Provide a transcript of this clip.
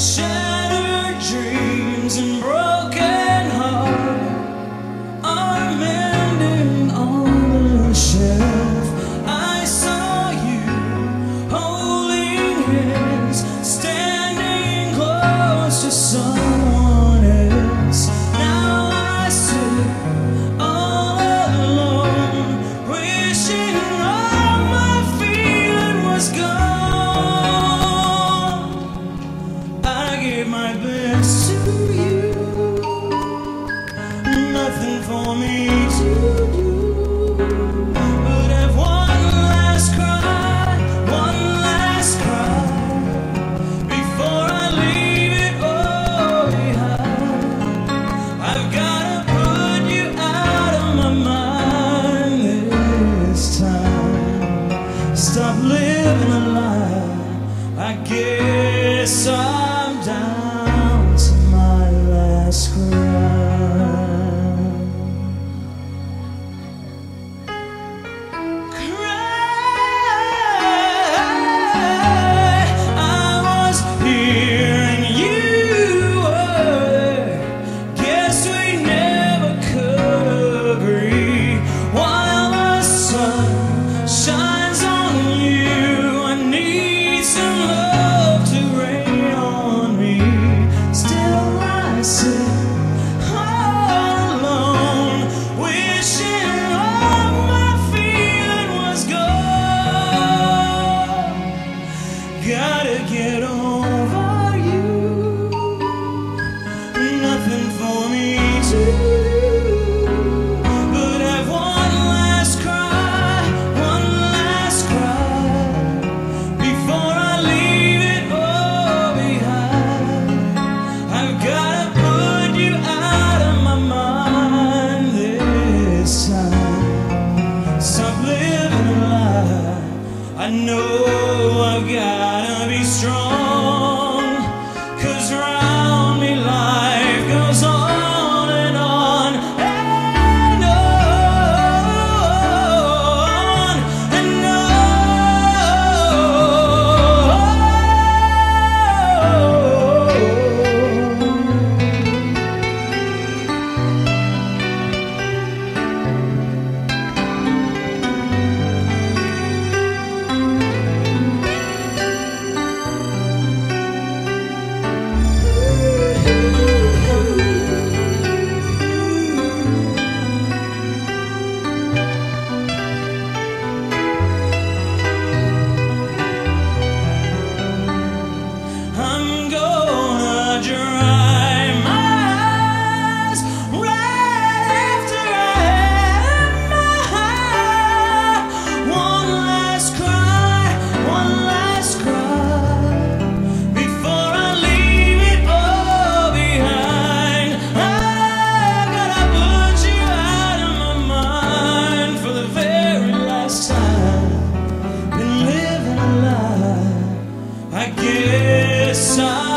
shattered dreams and broken nothing for me to do. But I've one last cry, one last cry Before I leave it oh, all behind I've gotta put you out of my mind this time. Stop living a lie. I guess I'm down. This I.